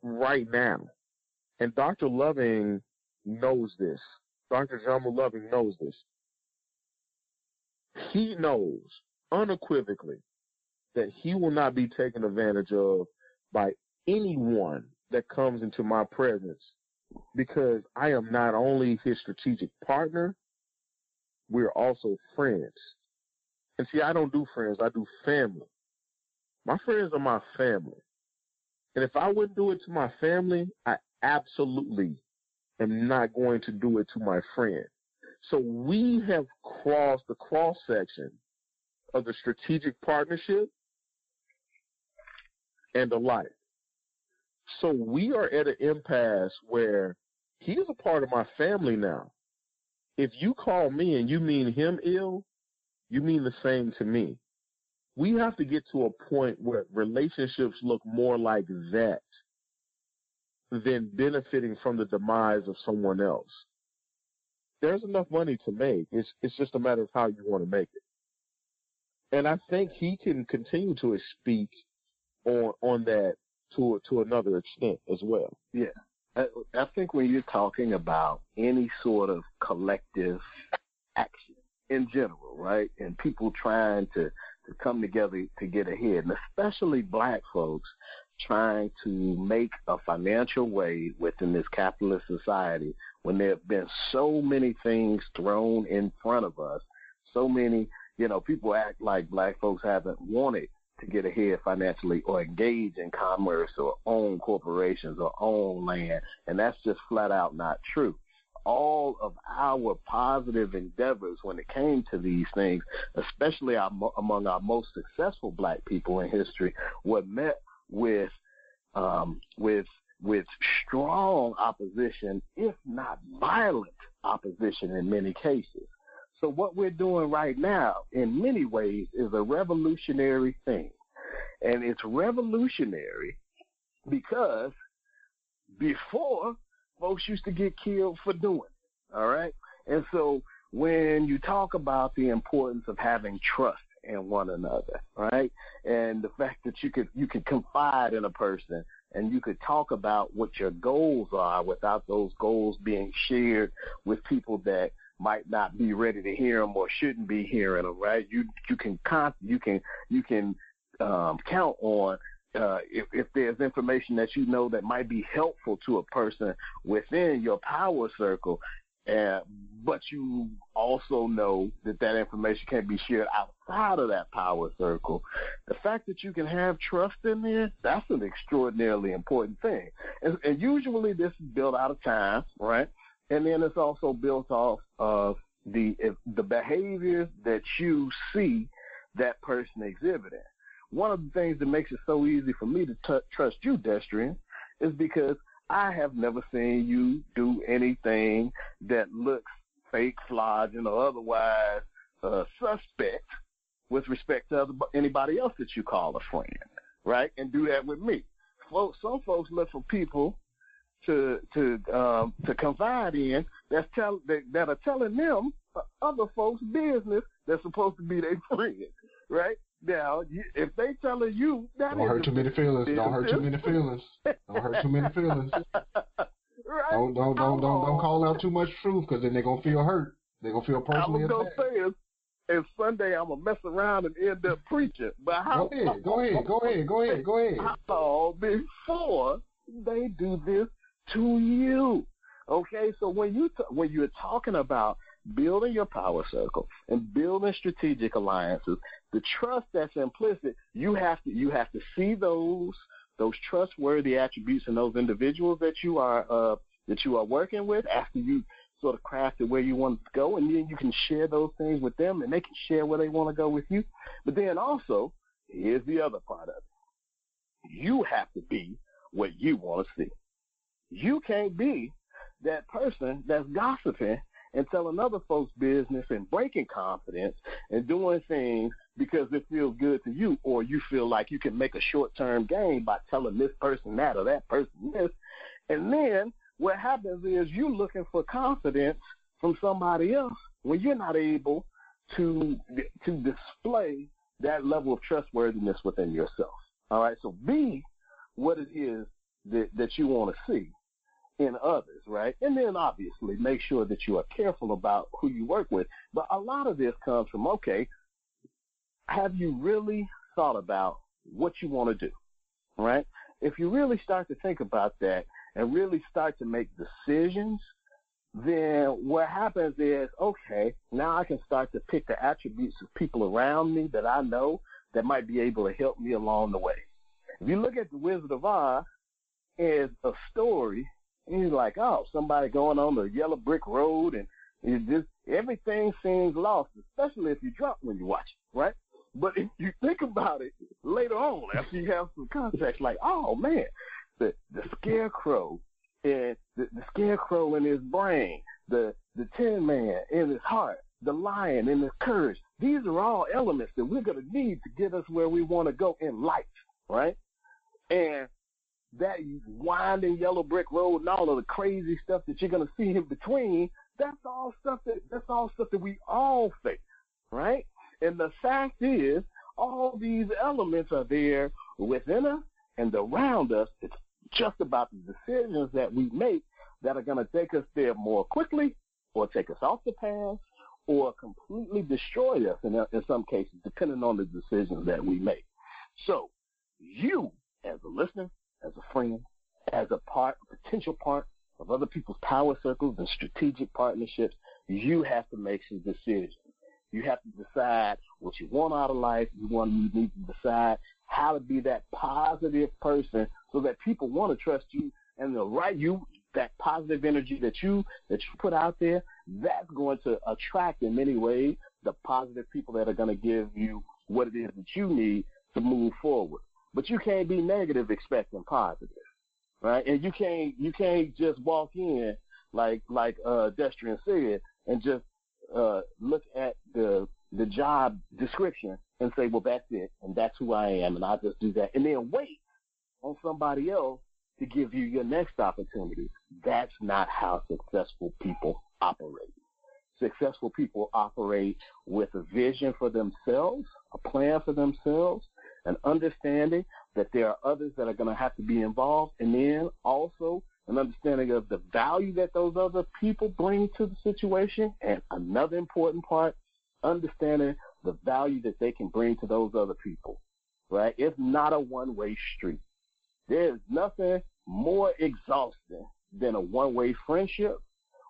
right now. And Dr. Loving knows this. Dr. Jamu Loving knows this. He knows unequivocally that he will not be taken advantage of by anyone that comes into my presence because I am not only his strategic partner, we're also friends. And see, I don't do friends, I do family. My friends are my family. And if I wouldn't do it to my family, I absolutely am not going to do it to my friend. So we have crossed the cross section of the strategic partnership and the life. So we are at an impasse where he is a part of my family now. If you call me and you mean him ill, you mean the same to me. We have to get to a point where relationships look more like that than benefiting from the demise of someone else. There's enough money to make. It's it's just a matter of how you want to make it. And I think he can continue to speak on on that to to another extent as well. Yeah, I, I think when you're talking about any sort of collective action in general, right, and people trying to to come together to get ahead, and especially black folks trying to make a financial way within this capitalist society when there have been so many things thrown in front of us, so many, you know, people act like black folks haven't wanted to get ahead financially or engage in commerce or own corporations or own land. And that's just flat out not true. All of our positive endeavors when it came to these things, especially our, among our most successful black people in history, were met with, um, with, with strong opposition, if not violent opposition in many cases. So what we're doing right now, in many ways, is a revolutionary thing. And it's revolutionary because before, folks used to get killed for doing it. All right? And so when you talk about the importance of having trust in one another, right? And the fact that you could you could confide in a person and you could talk about what your goals are without those goals being shared with people that might not be ready to hear them or shouldn't be hearing them, right? You you can you can you can um, count on uh, if, if there's information that you know that might be helpful to a person within your power circle, uh, but you also know that that information can't be shared outside of that power circle. The fact that you can have trust in there, that's an extraordinarily important thing. And, and usually this is built out of time, right? and then it's also built off of the the behaviors that you see that person exhibiting. One of the things that makes it so easy for me to t- trust you, Destrian, is because I have never seen you do anything that looks fake, fraudulent, or otherwise uh, suspect with respect to other, anybody else that you call a friend, right? And do that with me. Folks, some folks look for people to to um, to confide in that's tell that, that are telling them other folks' business that's supposed to be their <laughs> friend, right? Now, if they telling you that don't hurt too many feelings. Don't hurt too many feelings. Don't hurt too many feelings. right? Don't don't don't don't don't oh. call out too much truth because then they're gonna feel hurt. They're gonna feel personally attacked. I was gonna attacked. say is, is Sunday I'm gonna mess around and end up preaching. But how? Go ahead, go ahead, go ahead, go ahead, go ahead. <laughs> How before they do this to you? Okay, so when you t- when you're talking about building your power circle and building strategic alliances, the trust that's implicit, you have to you have to see those those trustworthy attributes in those individuals that you are uh, that you are working with after you sort of crafted where you want to go, and then you can share those things with them, and they can share where they want to go with you. But then also, here's the other part of it: you have to be what you want to see. You can't be that person that's gossiping and telling other folks business and breaking confidence and doing things because it feels good to you or you feel like you can make a short term gain by telling this person that or that person this. And then what happens is you're looking for confidence from somebody else when you're not able to to display that level of trustworthiness within yourself. All right, so be what it is that, that you want to see in others, right? And then obviously make sure that you are careful about who you work with. But a lot of this comes from, okay, have you really thought about what you want to do, right? If you really start to think about that and really start to make decisions, then what happens is, okay, now I can start to pick the attributes of people around me that I know that might be able to help me along the way. If you look at the Wizard of Oz as a story, and you're like, oh, somebody going on the yellow brick road and just everything seems lost, especially if you're drunk when you watch it, right? But if you think about it later on, after you have some context, like, oh man, the the scarecrow and the, the scarecrow in his brain, the the tin man in his heart, the lion in his courage. These are all elements that we're gonna need to get us where we want to go in life, right? And that winding yellow brick road and all of the crazy stuff that you're gonna see in between, that's all stuff that that's all stuff that we all face, right? And the fact is, all these elements are there within us and around us. It's just about the decisions that we make that are going to take us there more quickly or take us off the path or completely destroy us in, in some cases, depending on the decisions that we make. So you, as a listener, as a friend, as a part, potential part of other people's power circles and strategic partnerships, you have to make some decisions. You have to decide what you want out of life. You want you need to decide how to be that positive person so that people want to trust you and they'll write you that positive energy that you that you put out there, that's going to attract in many ways the positive people that are going to give you what it is that you need to move forward. But you can't be negative expecting positive. Right? And you can't you can't just walk in like like uh Destrian said and just uh, look at the the job description and say, well, that's it, and that's who I am, and I'll just do that, and then wait on somebody else to give you your next opportunity. That's not how successful people operate. Successful people operate with a vision for themselves, a plan for themselves, an understanding that there are others that are going to have to be involved, and then also an understanding of the value that those other people bring to the situation, and another important part, understanding the value that they can bring to those other people. Right? It's not a one-way street. There's nothing more exhausting than a one-way friendship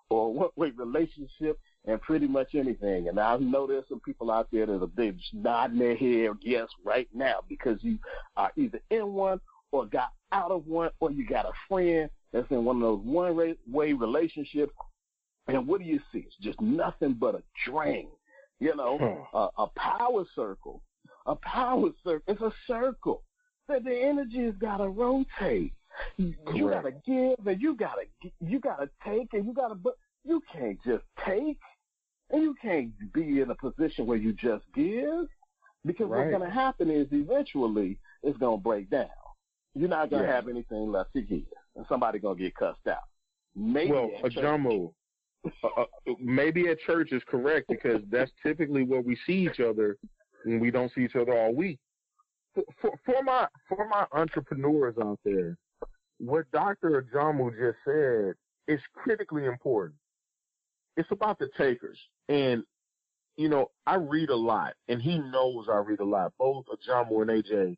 or a one-way relationship and pretty much anything. And I know there's some people out there that are big nodding their head yes right now because you are either in one or got out of one or you got a friend that's in one of those one way relationships. And what do you see? It's just nothing but a drain. You know, hmm. a, a power circle. A power circle. It's a circle. That the energy has got to rotate. You gotta give and you gotta you gotta take and you gotta but you can't just take and you can't be in a position where you just give because right. what's gonna happen is eventually it's gonna break down. You're not gonna yeah. have anything left to give, and somebody gonna get cussed out. Maybe well, a jumbo. uh, uh, maybe at church is correct because that's typically where we see each other when we don't see each other all week. For, for my for my entrepreneurs out there, what Dr. Ajamu just said is critically important. It's about the takers. And, you know, I read a lot, and he knows I read a lot. Both Ajamu and AJ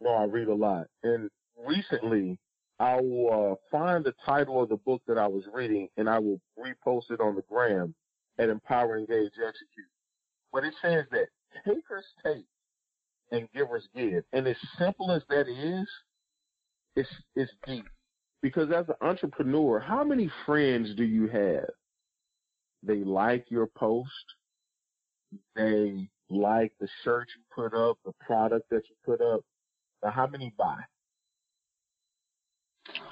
know I read a lot. And recently, I will uh, find the title of the book that I was reading, and I will repost it on the gram at Empower, Engage, Execute. But it says that takers take and givers give. And as simple as that is, it's it's deep. Because as an entrepreneur, how many friends do you have? They like your post. They like the shirt you put up, the product that you put up. Now, how many buy?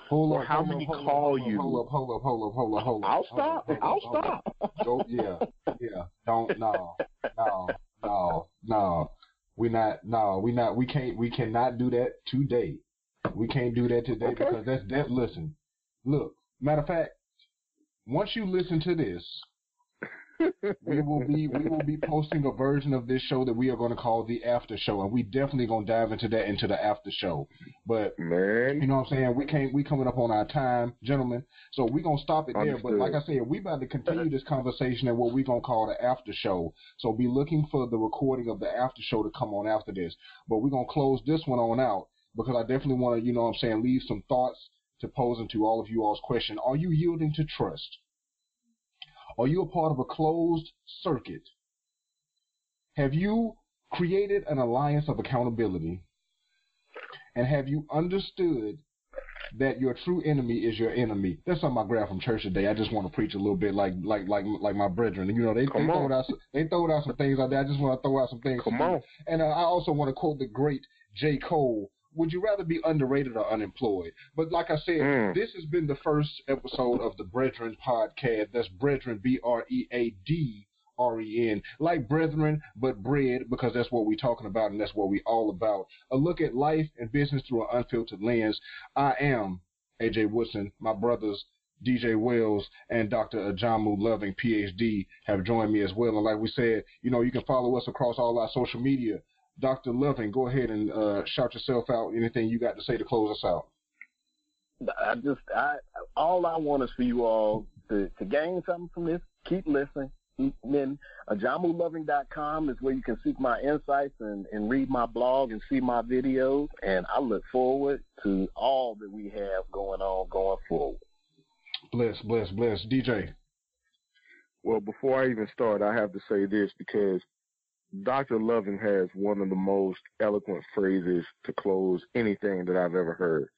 Hold or up, how hold many up, hold call up, you? Hold up, hold up, hold up, hold up, hold up. I'll stop. I'll stop. Go, yeah, yeah. Don't no, no, no, no. We not no. We not. We can't. We cannot do that today. We can't do that today Okay. because that's that. Listen, look. Matter of fact, once you listen to this, we will be we will be posting a version of this show that we are going to call the after show, and we definitely going to dive into that into the after show. But Man, you know what I'm saying? We can't we coming up on our time, gentlemen. So we're gonna stop it there. But like I said, we about to continue this conversation at what we're gonna call the after show. So be looking for the recording of the after show to come on after this. But we're gonna close this one on out because I definitely wanna, you know what I'm saying, leave some thoughts to pose into all of you all's question. Are you yielding to trust? Are you a part of a closed circuit? Have you created an alliance of accountability? And have you understood that your true enemy is your enemy? That's something I grabbed from church today. I just want to preach a little bit like like like like my brethren. You know, they, they on. throwed out some- they throwed out some things out there. I just want to throw out some things. come on. And uh, I also want to quote the great J. Cole. Would you rather be underrated or unemployed? But like I said, Mm. this has been the first episode of the Breadren podcast. That's Breadren, B R E A D R E N. Like brethren, but bread, because that's what we're talking about and that's what we're all about. A look at life and business through an unfiltered lens. I am AJ Woodson. My brothers DJ Wells and Dr. Ajamu Loving, PhD, have joined me as well. And like we said, you know, you can follow us across all our social media. Dr. Loving, go ahead and uh, shout yourself out. Anything you got to say to close us out? I just, I, all I want is for you all to, to gain something from this. Keep listening. And then ajamuloving.com is where you can seek my insights and, and read my blog and see my videos. And I look forward to all that we have going on going forward. Bless, bless, bless. DJ. Well, before I even start, I have to say this because Dr. Loving has one of the most eloquent phrases to close anything that I've ever heard.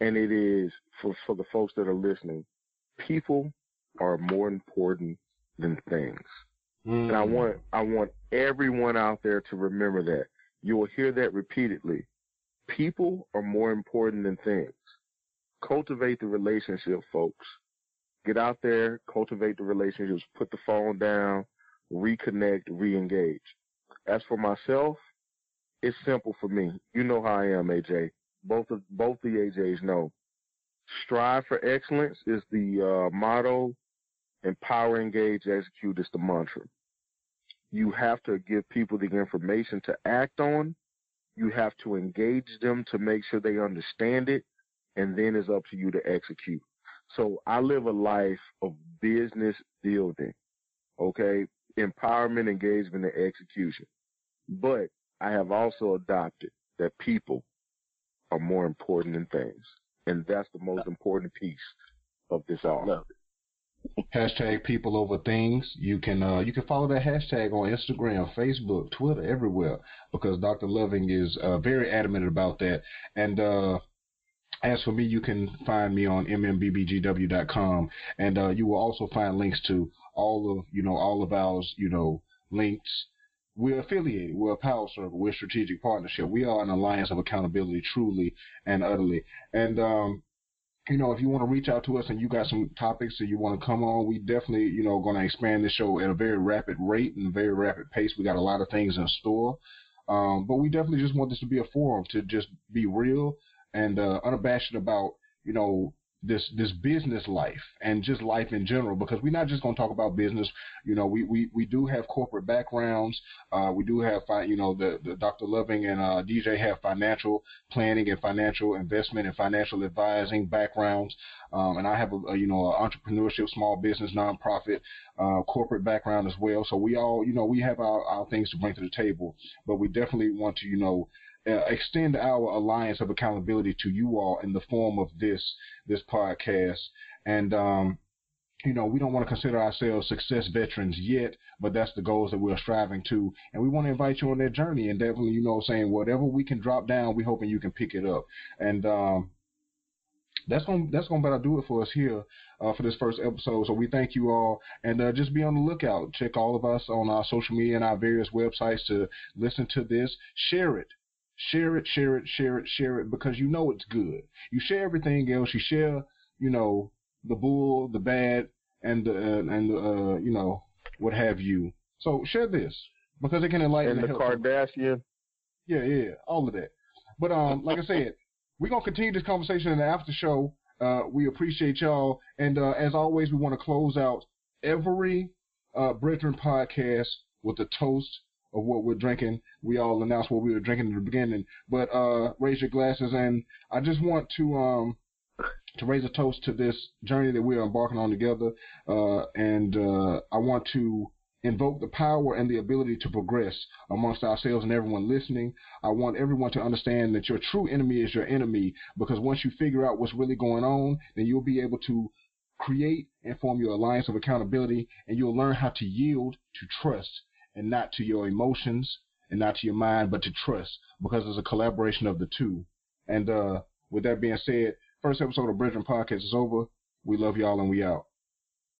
And it is for, for the folks that are listening, people are more important than things. And I hmm. want I want everyone out there to remember that. You will hear that repeatedly. People are more important than things. Cultivate the relationship, folks. Get out there, cultivate the relationships, put the phone down, reconnect, re-engage. As for myself, it's simple for me. You know how I am, AJ. Both of both the AJs know. Strive for excellence is the uh, motto. Empower, engage, execute is the mantra. You have to give people the information to act on. You have to engage them to make sure they understand it, and then it's up to you to execute. So I live a life of business building, okay? Empowerment, engagement, and execution. But I have also adopted that people are more important than things. And that's the most important piece of this all. Hashtag people over things. You can uh, you can follow that hashtag on Instagram, Facebook, Twitter, everywhere because Dr. Loving is uh, very adamant about that. And uh, as for me, you can find me on mmbbgw.com, and uh, you will also find links to all of you know all of ours you know links. We're affiliated. We're a power circle. We're a strategic partnership. We are an alliance of accountability, truly and utterly. And um, you know, if you want to reach out to us and you got some topics that you want to come on, we definitely, you know, going to expand this show at a very rapid rate and very rapid pace. We got a lot of things in store. Um, but we definitely just want this to be a forum to just be real and uh, unabashed about, you know, this this business life and just life in general because we're not just going to talk about business. You know we we, we do have corporate backgrounds. Uh, we do have you know the, the dr loving and uh, dj have financial planning and financial investment and financial advising backgrounds. Um, and i have a, a you know entrepreneurship small business nonprofit uh, corporate background as well. So we all you know we have our, our things to bring to the table but we definitely want to you know uh, extend our alliance of accountability to you all in the form of this this podcast. And um, you know, we don't want to consider ourselves success veterans yet, but that's the goals that we're striving to. And we want to invite you on that journey and definitely, you know, saying whatever we can drop down, we hoping you can pick it up. And um, that's gonna that's to about do it for us here uh, for this first episode. So we thank you all, and uh, just be on the lookout. Check all of us on our social media and our various websites to listen to this. Share it. Share it, share it, share it, share it, because you know it's good. You share everything else. You share, you know, the bull, the bad, and the uh, and the uh, you know what have you. So share this because it can enlighten and the Kardashian. Yeah, yeah, all of that. But um, like I said, we're gonna continue this conversation in the after show. Uh, we appreciate y'all, and uh, as always, we want to close out every uh, Breadren podcast with a toast of what we're drinking. We all announced what we were drinking in the beginning, but uh, raise your glasses, and I just want to um, to raise a toast to this journey that we are embarking on together, uh, and uh, I want to invoke the power and the ability to progress amongst ourselves and everyone listening. I want everyone to understand that your true enemy is your enemy because once you figure out what's really going on, then you'll be able to create and form your alliance of accountability and you'll learn how to yield to trust and not to your emotions and not to your mind, but to trust because it's a collaboration of the two. And uh, with that being said, first episode of Breadren Podcast is over. We love y'all and we out.